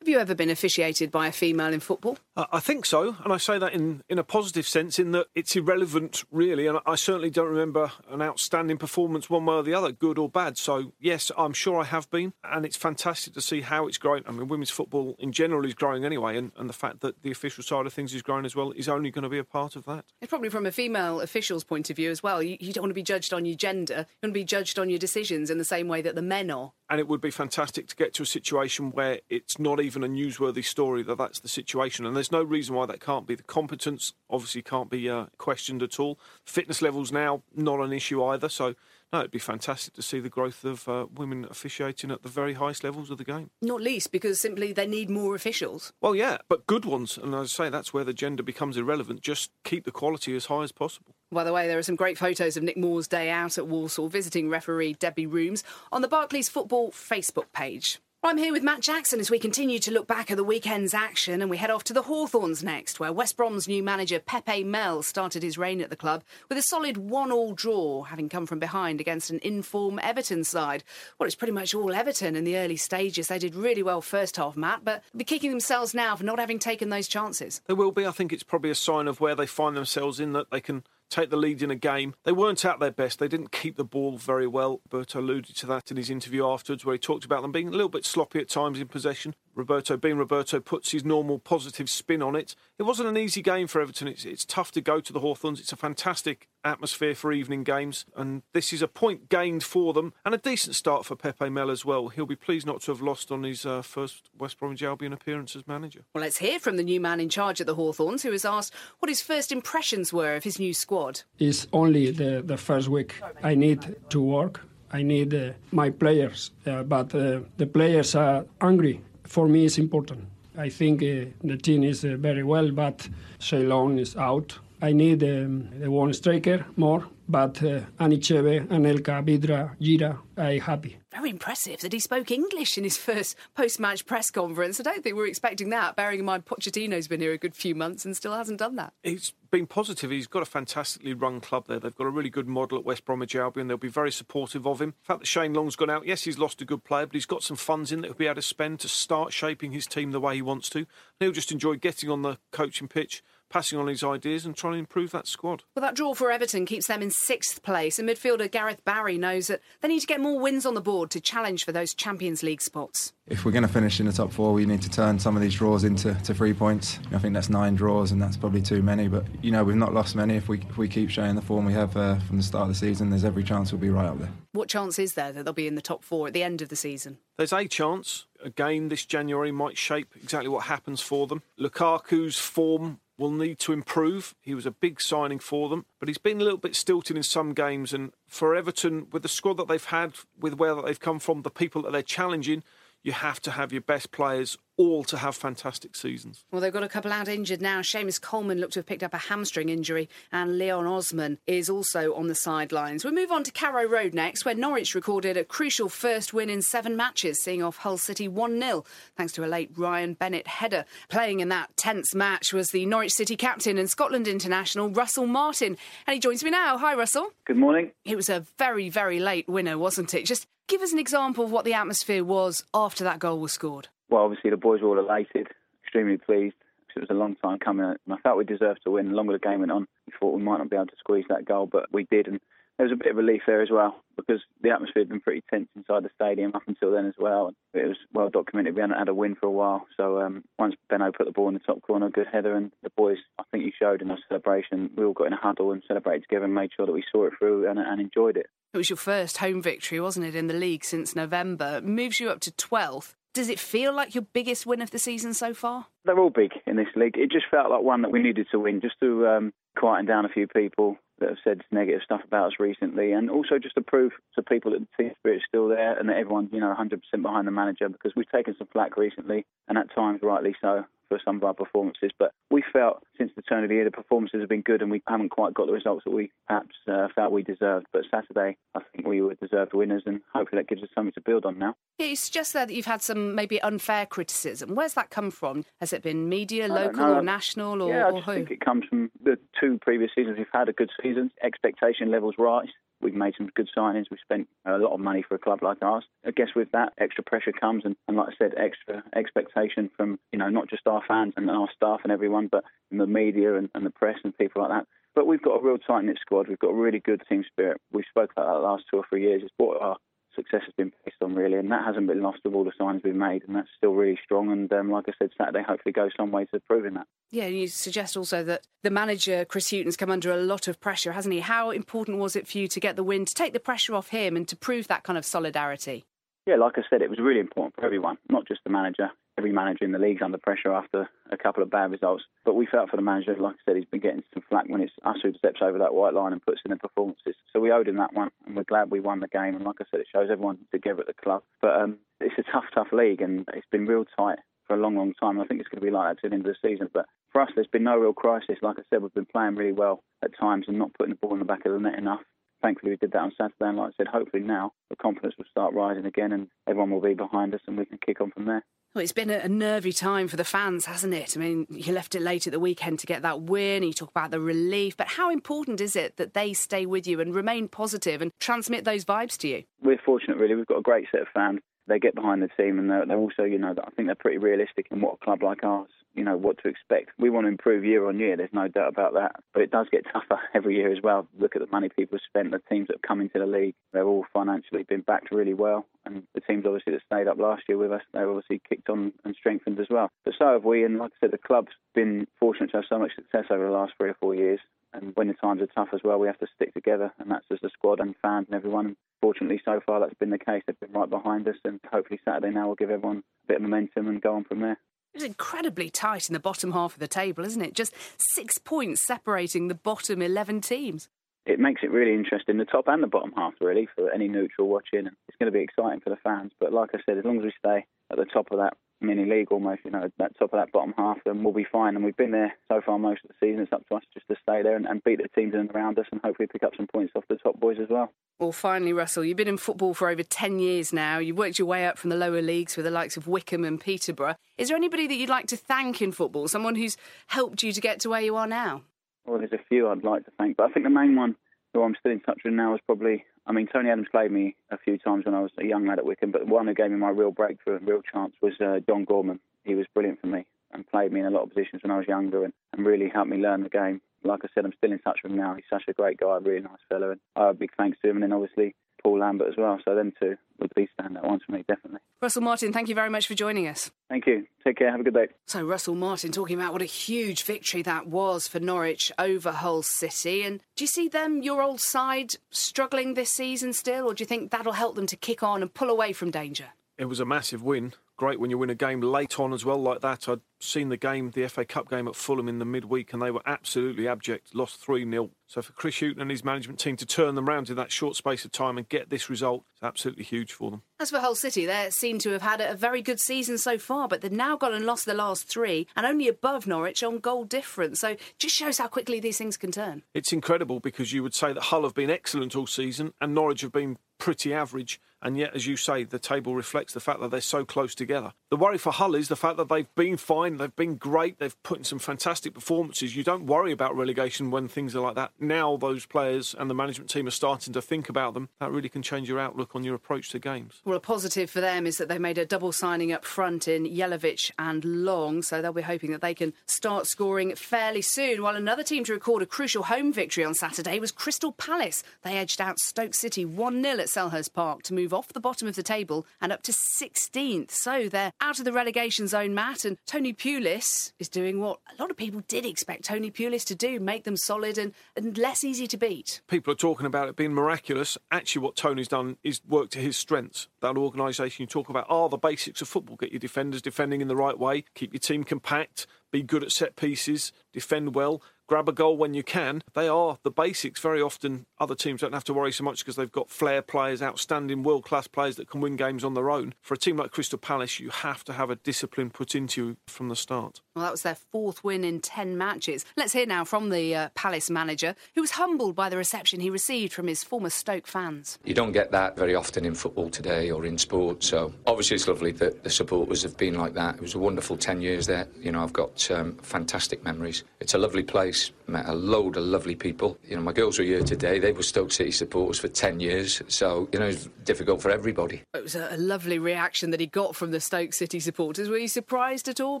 Have you ever been officiated by a female in football? Uh, I think so, and I say that in, in a positive sense, in that it's irrelevant, really. And I certainly don't remember an outstanding performance one way or the other, good or bad. So, yes, I'm sure I have been, and it's fantastic to see how it's growing. I mean, women's football in general is growing anyway, and, and the fact that the official side of things is growing as well is only going to be a part of that. It's probably from a female official's point of view as well. You, you don't want to be judged on your gender, you want to be judged on your decisions in the same way that the men are. And it would be fantastic to get to a situation where it's not even a newsworthy story that that's the situation. And there's no reason why that can't be. The competence obviously can't be uh, questioned at all. Fitness levels now, not an issue either. So, no, it'd be fantastic to see the growth of uh, women officiating at the very highest levels of the game. Not least because simply they need more officials. Well, yeah, but good ones. And as I say, that's where the gender becomes irrelevant. Just keep the quality as high as possible. By the way, there are some great photos of Nick Moore's day out at Walsall visiting referee Debbie Rooms on the Barclays Football Facebook page. I'm here with Matt Jackson as we continue to look back at the weekend's action and we head off to the Hawthorns next, where West Brom's new manager Pepe Mel started his reign at the club with a solid one-all draw, having come from behind against an inform Everton side. Well, it's pretty much all Everton in the early stages. They did really well first half, Matt, but be kicking themselves now for not having taken those chances. They will be. I think it's probably a sign of where they find themselves in that they can take the lead in a game. They weren't at their best. They didn't keep the ball very well. Berto alluded to that in his interview afterwards, where he talked about them being a little bit sloppy at times in possession. Roberto, being Roberto, puts his normal positive spin on it. It wasn't an easy game for Everton. It's, it's tough to go to the Hawthorns. It's a fantastic atmosphere for evening games, and this is a point gained for them and a decent start for Pepe Mel as well. He'll be pleased not to have lost on his uh, first West Bromwich Albion appearance as manager. Well, let's hear from the new man in charge at the Hawthorns, who was asked what his first impressions were of his new squad. It's only the, the first week. I need to work. I need uh, my players, uh, but uh, the players are hungry. For me, it's important. I think uh, the team is uh, very well, but Shane Long is out. I need um, the one striker more, but uh, Anichebe, Anelka, Vydra, Gira, I happy. Very impressive that he spoke English in his first post-match press conference. I don't think we are expecting that, bearing in mind Pochettino's been here a good few months and still hasn't done that. He's been positive. He's got a fantastically run club there. They've got a really good model at West Bromwich Albion. They'll be very supportive of him. The fact that Shane Long's gone out, yes, he's lost a good player, but he's got some funds in that he'll be able to spend to start shaping his team the way he wants to. And he'll just enjoy getting on the coaching pitch passing on his ideas and trying to improve that squad. Well, that draw for Everton keeps them in sixth place, and midfielder Gareth Barry knows that they need to get more wins on the board to challenge for those Champions League spots. If we're going to finish in the top four, we need to turn some of these draws into to three points. I think that's nine draws, and that's probably too many. But you know, we've not lost many. If we if we keep showing the form we have uh, from the start of the season, there's every chance we'll be right up there. What chance is there that they'll be in the top four at the end of the season? There's a chance. Again, this January might shape exactly what happens for them. Lukaku's form will need to improve. He was a big signing for them, but he's been a little bit stilted in some games. And for Everton, with the squad that they've had, with where that they've come from, the people that they're challenging, you have to have your best players all to have fantastic seasons. Well, they've got a couple out injured now. Seamus Coleman looked to have picked up a hamstring injury, and Leon Osman is also on the sidelines. We move on to Carrow Road next, where Norwich recorded a crucial first win in seven matches, seeing off Hull City 1 0, thanks to a late Ryan Bennett header. Playing in that tense match was the Norwich City captain and Scotland international Russell Martin, and he joins me now. Hi, Russell. Good morning. It was a very, very late winner, wasn't it? Just give us an example of what the atmosphere was after that goal was scored well, obviously the boys were all elated, extremely pleased. It was a long time coming, and I felt we deserved to win. The longer the game went on, we thought we might not be able to squeeze that goal, but we did, and there was a bit of relief there as well because the atmosphere had been pretty tense inside the stadium up until then as well. It was well documented. We hadn't had a win for a while, so um, once Benno put the ball in the top corner, good header, and the boys, I think you showed in our celebration, we all got in a huddle and celebrated together and made sure that we saw it through and, and enjoyed it. It was your first home victory, wasn't it, in the league since November? It moves you up to 12th. Does it feel like your biggest win of the season so far? They're all big in this league. It just felt like one that we needed to win, just to um, quieten down a few people that have said negative stuff about us recently, and also just to prove to people that the team spirit is still there and that everyone's you know 100% behind the manager because we've taken some flack recently, and at times rightly so for some of our performances. But we felt since the turn of the year the performances have been good, and we haven't quite got the results that we perhaps uh, felt we deserved. But Saturday, I think we were deserved winners, and hopefully that gives us something to build on now. Yeah, you suggest there that you've had some maybe unfair criticism. Where's that come from? Has it been media, local or national, or, yeah, I or who? think it comes from the two previous seasons we've had a good season. Expectation levels rise. We've made some good signings. We've spent a lot of money for a club like ours. I guess with that, extra pressure comes, and, and like I said, extra expectation from you know not just our fans and our staff and everyone, but the media and, and the press and people like that. But we've got a real tight knit squad. We've got a really good team spirit. We spoke about that last two or three years. It's what our success has been based on, really, and that hasn't been lost of all the signs we've made, and that's still really strong. And um, like I said, Saturday hopefully goes some way to proving that. Yeah, you suggest also that the manager, Chris Hughton's come under a lot of pressure, hasn't he? How important was it for you to get the win, to take the pressure off him and to prove that kind of solidarity? Yeah, like I said, it was really important for everyone, not just the manager. Every manager in the league's under pressure after a couple of bad results. But we felt for the manager, like I said, he's been getting some flack when it's us who steps over that white line and puts in the performances. So we owed him that one, and we're glad we won the game. And like I said, it shows everyone together at the club. But um, it's a tough, tough league, and it's been real tight for a long, long time. I think it's going to be like that to the end of the season. But for us, there's been no real crisis. Like I said, we've been playing really well at times and not putting the ball in the back of the net enough. Thankfully, we did that on Saturday, and like I said, hopefully now the confidence will start rising again, and everyone will be behind us, and we can kick on from there. Well, it's been a, nervy time for the fans, hasn't it? I mean, you left it late at the weekend to get that win. You talk about the relief, but how important is it that they stay with you and remain positive and transmit those vibes to you? We're fortunate, really. We've got a great set of fans. They get behind the team, and they're, they're also, you know, I think they're pretty realistic in what a club like ours, you know, what to expect. We want to improve year on year. There's no doubt about that. But it does get tougher *laughs* every year as well. Look at the money people spent. The teams that have come into the league, they've all financially been backed really well. And the teams obviously that stayed up last year with us, they've obviously kicked on and strengthened as well. But so have we. And like I said, the club's been fortunate to have so much success over the last three or four years. And when the times are tough as well, we have to stick together, and that's as a squad and fans and everyone. Fortunately, so far that's been the case. They've been right behind us, and hopefully Saturday now will give everyone a bit of momentum and go on from there. It's incredibly tight in the bottom half of the table, isn't it? Just six points separating the bottom 11 teams. It makes it really interesting, the top and the bottom half, really, for any neutral watching. It's going to be exciting for the fans. But like I said, as long as we stay at the top of that mini league almost, you know, that top of that bottom half, then we'll be fine. And we've been there so far most of the season. It's up to us just to stay there and, and beat the teams in and around us and hopefully pick up some points off the top boys as well. Well, finally, Russell, you've been in football for over 10 years now. You've worked your way up from the lower leagues with the likes of Wycombe and Peterborough. Is there anybody that you'd like to thank in football? Someone who's helped you to get to where you are now? Well, there's a few I'd like to thank, but I think the main one who I'm still in touch with now is probably, I mean, Tony Adams played me a few times when I was a young lad at Wycombe, but the one who gave me my real breakthrough and real chance was uh, John Gorman. He was brilliant for me and played me in a lot of positions when I was younger and, and really helped me learn the game. Like I said, I'm still in touch with him now. He's such a great guy, a really nice fellow, and I big thanks to him. And then obviously Paul Lambert as well. So them two would be standout ones for me, definitely. Russell Martin, thank you very much for joining us. Thank you. Take care. Have a good day. So, Russell Martin talking about what a huge victory that was for Norwich over Hull City. And do you see them, your old side, struggling this season still, or do you think that'll help them to kick on and pull away from danger? It was a massive win. Great when you win a game late on as well, like that. I'd seen the game, the FA Cup game at Fulham in the midweek, and they were absolutely abject. Lost 3 0. So for Chris Hughton and his management team to turn them round in that short space of time and get this result, it's absolutely huge for them. As for Hull City, they seem to have had a very good season so far, but they've now gone and lost the last three and only above Norwich on goal difference. So just shows how quickly these things can turn. It's incredible because you would say that Hull have been excellent all season and Norwich have been pretty average. And yet, as you say, the table reflects the fact that they're so close together. The worry for Hull is the fact that they've been fine, they've been great, they've put in some fantastic performances. You don't worry about relegation when things are like that. Now, those players and the management team are starting to think about them. That really can change your outlook on your approach to games. Well, a positive for them is that they made a double signing up front in Jelavic and Long, so they'll be hoping that they can start scoring fairly soon. While another team to record a crucial home victory on Saturday was Crystal Palace. They edged out Stoke City 1 0 at Selhurst Park to move off the bottom of the table and up to 16th. So they're out of the relegation zone, Matt, and Tony Pulis is doing what a lot of people did expect Tony Pulis to do make them solid and, and less easy to beat. People are talking about it being miraculous. Actually, what Tony's done is work to his strengths. That organisation you talk about are the basics of football. Get your defenders defending in the right way, keep your team compact, be good at set pieces, defend well, grab a goal when you can. They are the basics. Very often, other teams don't have to worry so much because they've got flair players, outstanding world class players that can win games on their own. For a team like Crystal Palace, you have to have a discipline put into you from the start. Well, that was their fourth win in 10 matches. Let's hear now from the uh, Palace manager, who was humbled by the reception he received from his former Stoke fans. You don't get that very often in football today or in sport, so obviously it's lovely that the supporters have been like that. It was a wonderful 10 years there. You know, I've got um, fantastic memories. It's a lovely place, met a load of lovely people. You know, my girls are here today. They were Stoke City supporters for 10 years, so, you know, it's difficult for everybody. It was a, a lovely reaction that he got from the Stoke City supporters. Were you surprised at all,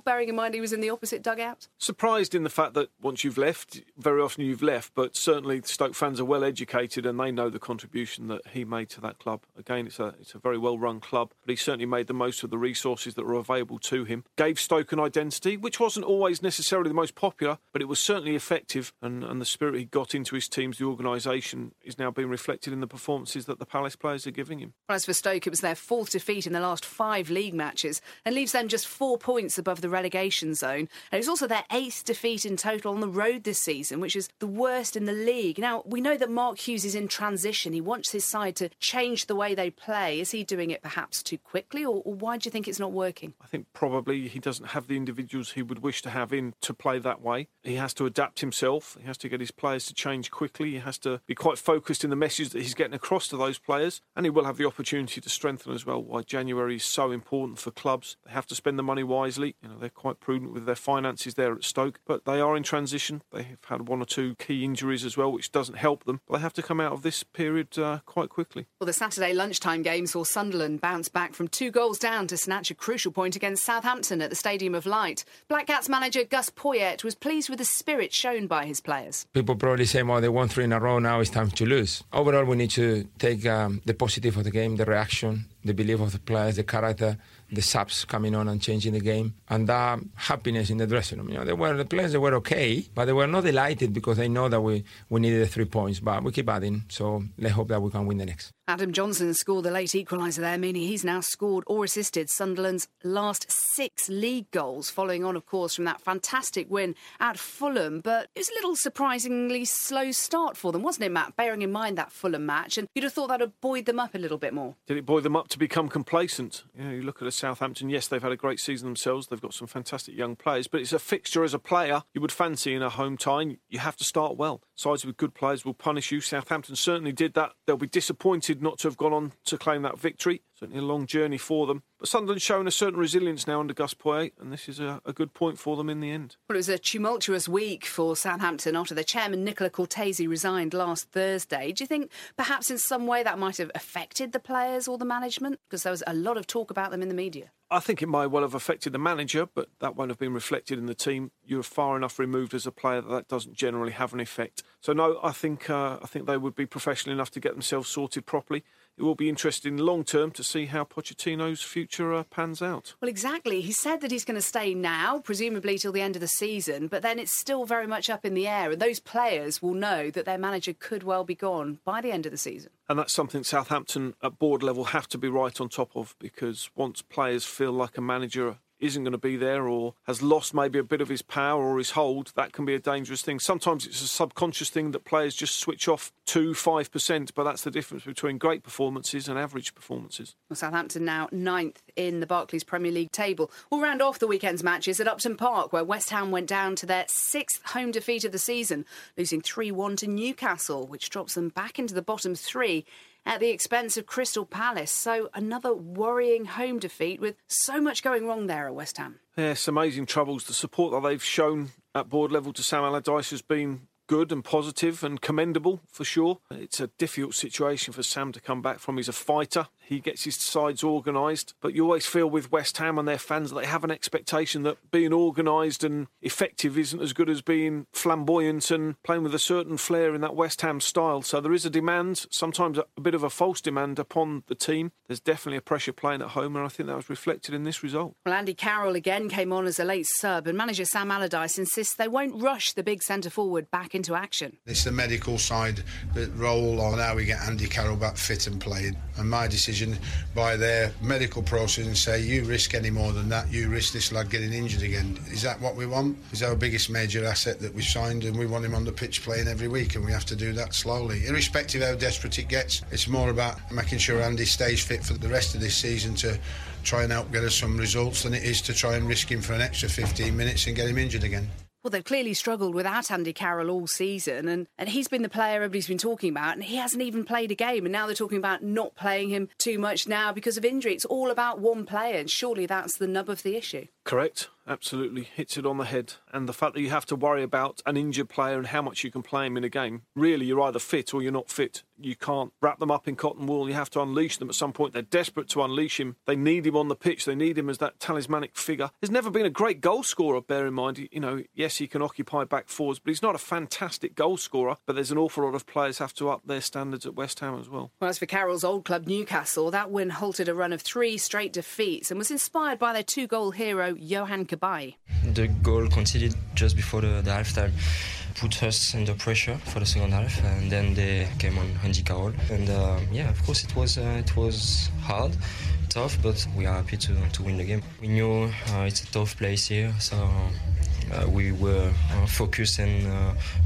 bearing in mind he was in the opposite dugout? Surprised in the fact that once you've left, very often you've left, but certainly Stoke fans are well educated and they know the contribution that he made to that club. Again, it's a it's a very well run club, but he certainly made the most of the resources that were available to him. Gave Stoke an identity, which wasn't always necessarily the most popular, but it was certainly effective, and, and the spirit he got into his teams, the organisation, is now being reflected in the performances that the Palace players are giving him. As for Stoke, it was their fourth defeat in the last five league matches and leaves them just four points above the relegation zone. And it's also their eighth defeat in total on the road this season, which is the worst in the league. Now, we know that Mark Hughes is in transition. He wants his side to change the way they play. Is he doing it perhaps too quickly, or, or why do you think it's not working? I think probably he doesn't have the individuals he would wish to have in to play that way. He has to adapt himself. He has to get his players to change quickly. He has to be quite focused in the message that he's getting across to those players. And he will have the opportunity to strengthen as well. Why January is so important for clubs. They have to spend the money wisely. You know, they're quite prudent with their finances there at Stoke, but they are in transition. They have had one or two key injuries as well, which doesn't help them. But they have to come out of this period uh, quite quickly. Well, the Saturday lunchtime game saw Sunderland bounce back from two goals down to snatch a crucial point against Southampton at the Stadium of Light. Black Cats manager Gus Poyet was pleased with the spirit shown by his players. People probably say, well, they won three in a row, now it's time to lose. Overall, we need to take um, the positive of the game, the reaction, the belief of the players, the character, the subs coming on and changing the game, and that happiness in the dressing room. You know, they were the players they were okay, but they were not delighted because they know that we, we needed the three points. But we keep adding, so let's hope that we can win the next. Adam Johnson scored the late equaliser there, meaning he's now scored or assisted Sunderland's last six league goals, following on, of course, from that fantastic win at Fulham. But it was a little surprisingly slow start for them, wasn't it, Matt? Bearing in mind that Fulham match, and you'd have thought that would buoyed them up a little bit more. Did it buoy them up to become complacent? You know, you look at a Southampton. Yes, they've had a great season themselves. They've got some fantastic young players, but it's a fixture as a player you would fancy in a home tie. You have to start well. Sides with good players will punish you. Southampton certainly did that. They'll be disappointed not to have gone on to claim that victory. Certainly a long journey for them. But Sunderland's shown a certain resilience now under Gus Poyet, and this is a, a, good point for them in the end. Well, it was a tumultuous week for Southampton after their chairman, Nicola Cortese, resigned last Thursday. Do you think perhaps in some way that might have affected the players or the management? Because there was a lot of talk about them in the media. I think it might well have affected the manager, but that won't have been reflected in the team. You're far enough removed as a player that that doesn't generally have an effect. So no, I think uh, I think they would be professional enough to get themselves sorted properly. It will be interesting long term to see how Pochettino's future uh, pans out. Well, exactly. He said that he's going to stay now, presumably till the end of the season, but then it's still very much up in the air, and those players will know that their manager could well be gone by the end of the season. And that's something Southampton at board level have to be right on top of because once players feel like a manager isn't going to be there or has lost maybe a bit of his power or his hold, that can be a dangerous thing. Sometimes it's a subconscious thing that players just switch off to 5%, but that's the difference between great performances and average performances. Well, Southampton now ninth in the Barclays Premier League table. We'll round off the weekend's matches at Upton Park, where West Ham went down to their sixth home defeat of the season, losing 3 1 to Newcastle, which drops them back into the bottom three at the expense of Crystal Palace. So another worrying home defeat with so much going wrong there at West Ham. Yes, amazing troubles. The support that they've shown at board level to Sam Allardyce has been good and positive and commendable for sure. It's a difficult situation for Sam to come back from. He's a fighter. He gets his sides organised. But you always feel with West Ham and their fans that they have an expectation that being organised and effective isn't as good as being flamboyant and playing with a certain flair in that West Ham style. So there is a demand, sometimes a bit of a false demand upon the team. There's definitely a pressure playing at home, and I think that was reflected in this result. Well, Andy Carroll again came on as a late sub, and manager Sam Allardyce insists they won't rush the big centre forward back into action. It's the medical side that roll on oh, how we get Andy Carroll back fit and playing. And my decision by their medical process and say, you risk any more than that, you risk this lad getting injured again. Is that what we want? Is our biggest major asset that we've signed and we want him on the pitch playing every week and we have to do that slowly. Irrespective how desperate it gets, it's more about making sure Andy stays fit for the rest of this season to try and help get us some results than it is to try and risk him for an extra 15 minutes and get him injured again. Well, they've clearly struggled without Andy Carroll all season, and, and he's been the player everybody's been talking about, and he hasn't even played a game. And now they're talking about not playing him too much now because of injury. It's all about one player, and surely that's the nub of the issue. Correct. Absolutely. Hits it on the head. And the fact that you have to worry about an injured player and how much you can play him in a game. Really, you're either fit or you're not fit. You can't wrap them up in cotton wool. You have to unleash them at some point. They're desperate to unleash him. They need him on the pitch. They need him as that talismanic figure. He's never been a great goal scorer, bear in mind. You know, yes, he can occupy back fours, but he's not a fantastic goal scorer. But there's an awful lot of players have to up their standards at West Ham as well. Well, as for Carroll's old club, Newcastle, that win halted a run of three straight defeats and was inspired by their two goal hero, Yohan Cabaye. The goal conceded just before the, the half time put us under pressure for the second half, and then they came on Andy Carroll. And uh, yeah, of course, it was uh, it was hard, tough, but we are happy to, to win the game. We knew uh, it's a tough place here, so. Uh, we were uh, focused and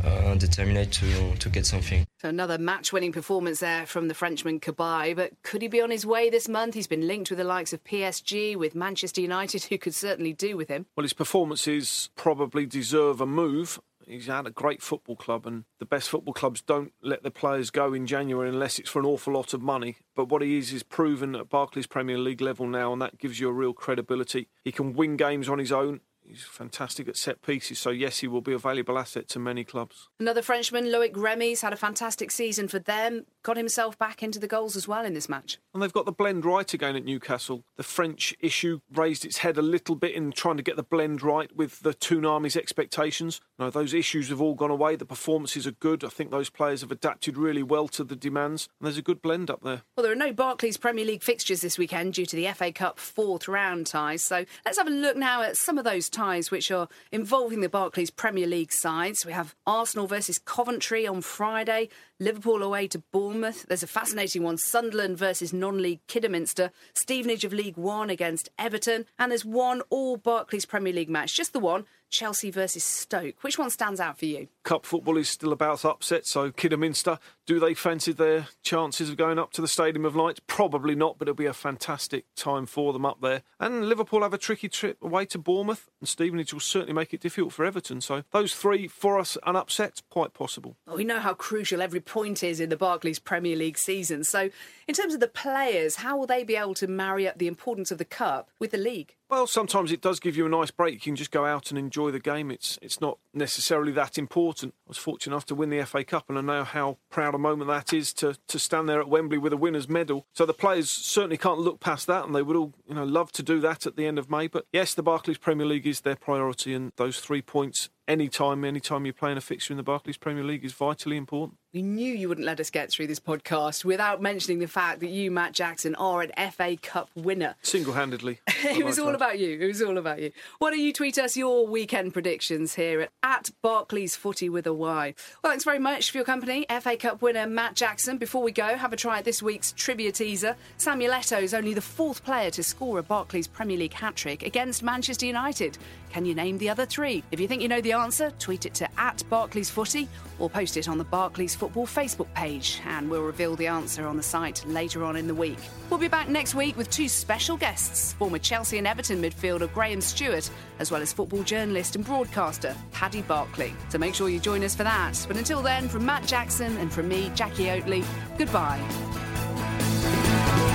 uh, determined to, to get something. So another match-winning performance there from the Frenchman Cabaye. But could he be on his way this month? He's been linked with the likes of PSG, with Manchester United, *laughs* who could certainly do with him. Well, his performances probably deserve a move. He's at a great football club, and the best football clubs don't let the players go in January unless it's for an awful lot of money. But what he is is proven at Barclays Premier League level now, and that gives you a real credibility. He can win games on his own. He's fantastic at set pieces, so yes, he will be a valuable asset to many clubs. Another Frenchman, Loic Remy's had a fantastic season for them. Got himself back into the goals as well in this match. And they've got the blend right again at Newcastle. The French issue raised its head a little bit in trying to get the blend right with the Toon Army's expectations. No, those issues have all gone away. The performances are good. I think those players have adapted really well to the demands, and there's a good blend up there. Well, there are no Barclays Premier League fixtures this weekend due to the FA Cup fourth round ties. So let's have a look now at some of those ties which are involving the Barclays Premier League sides. We have Arsenal versus Coventry on Friday, Liverpool away to Bournemouth. There's a fascinating one Sunderland versus non league Kidderminster, Stevenage of League One against Everton, and there's one all Barclays Premier League match, just the one. Chelsea versus Stoke. Which one stands out for you? Cup football is still about upset, so Kidderminster, do they fancy their chances of going up to the Stadium of Light? Probably not, but it'll be a fantastic time for them up there. And Liverpool have a tricky trip away to Bournemouth, and Stevenage will certainly make it difficult for Everton. So those three for us, an upset, quite possible. Well, we know how crucial every point is in the Barclays Premier League season. So, in terms of the players, how will they be able to marry up the importance of the Cup with the league? Well, sometimes it does give you a nice break. You can just go out and enjoy the game. It's it's not necessarily that important. Was fortunate enough to win the FA Cup, and I know how proud a moment that is to, to stand there at Wembley with a winner's medal. So the players certainly can't look past that, and they would all you know love to do that at the end of May. But yes, the Barclays Premier League is their priority, and those three points anytime, anytime you're playing a fixture in the Barclays Premier League is vitally important. We knew you wouldn't let us get through this podcast without mentioning the fact that you, Matt Jackson, are an FA Cup winner. Single handedly. *laughs* it was all about you. It was all about you. Why don't you tweet us your weekend predictions here at, at Barclays Footy with a Y? Well, thanks very much for your company, FA Cup winner Matt Jackson. Before we go, have a try at this week's trivia teaser. Samuel Eto'o is only the fourth player to score a Barclays Premier League hat trick against Manchester United. Can you name the other three? If you think you know the answer, tweet it to at Barclays Footy or post it on the Barclays Football Facebook page, and we'll reveal the answer on the site later on in the week. We'll be back next week with two special guests former Chelsea and Everton midfielder Graham Stuart, as well as football journalist and broadcaster Paddy Barclay. So make sure you join us for that. But until then, from Matt Jackson and from me, Jacqui Oatley, goodbye.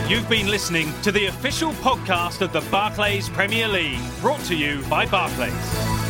You've been listening to the official podcast of the Barclays Premier League, brought to you by Barclays.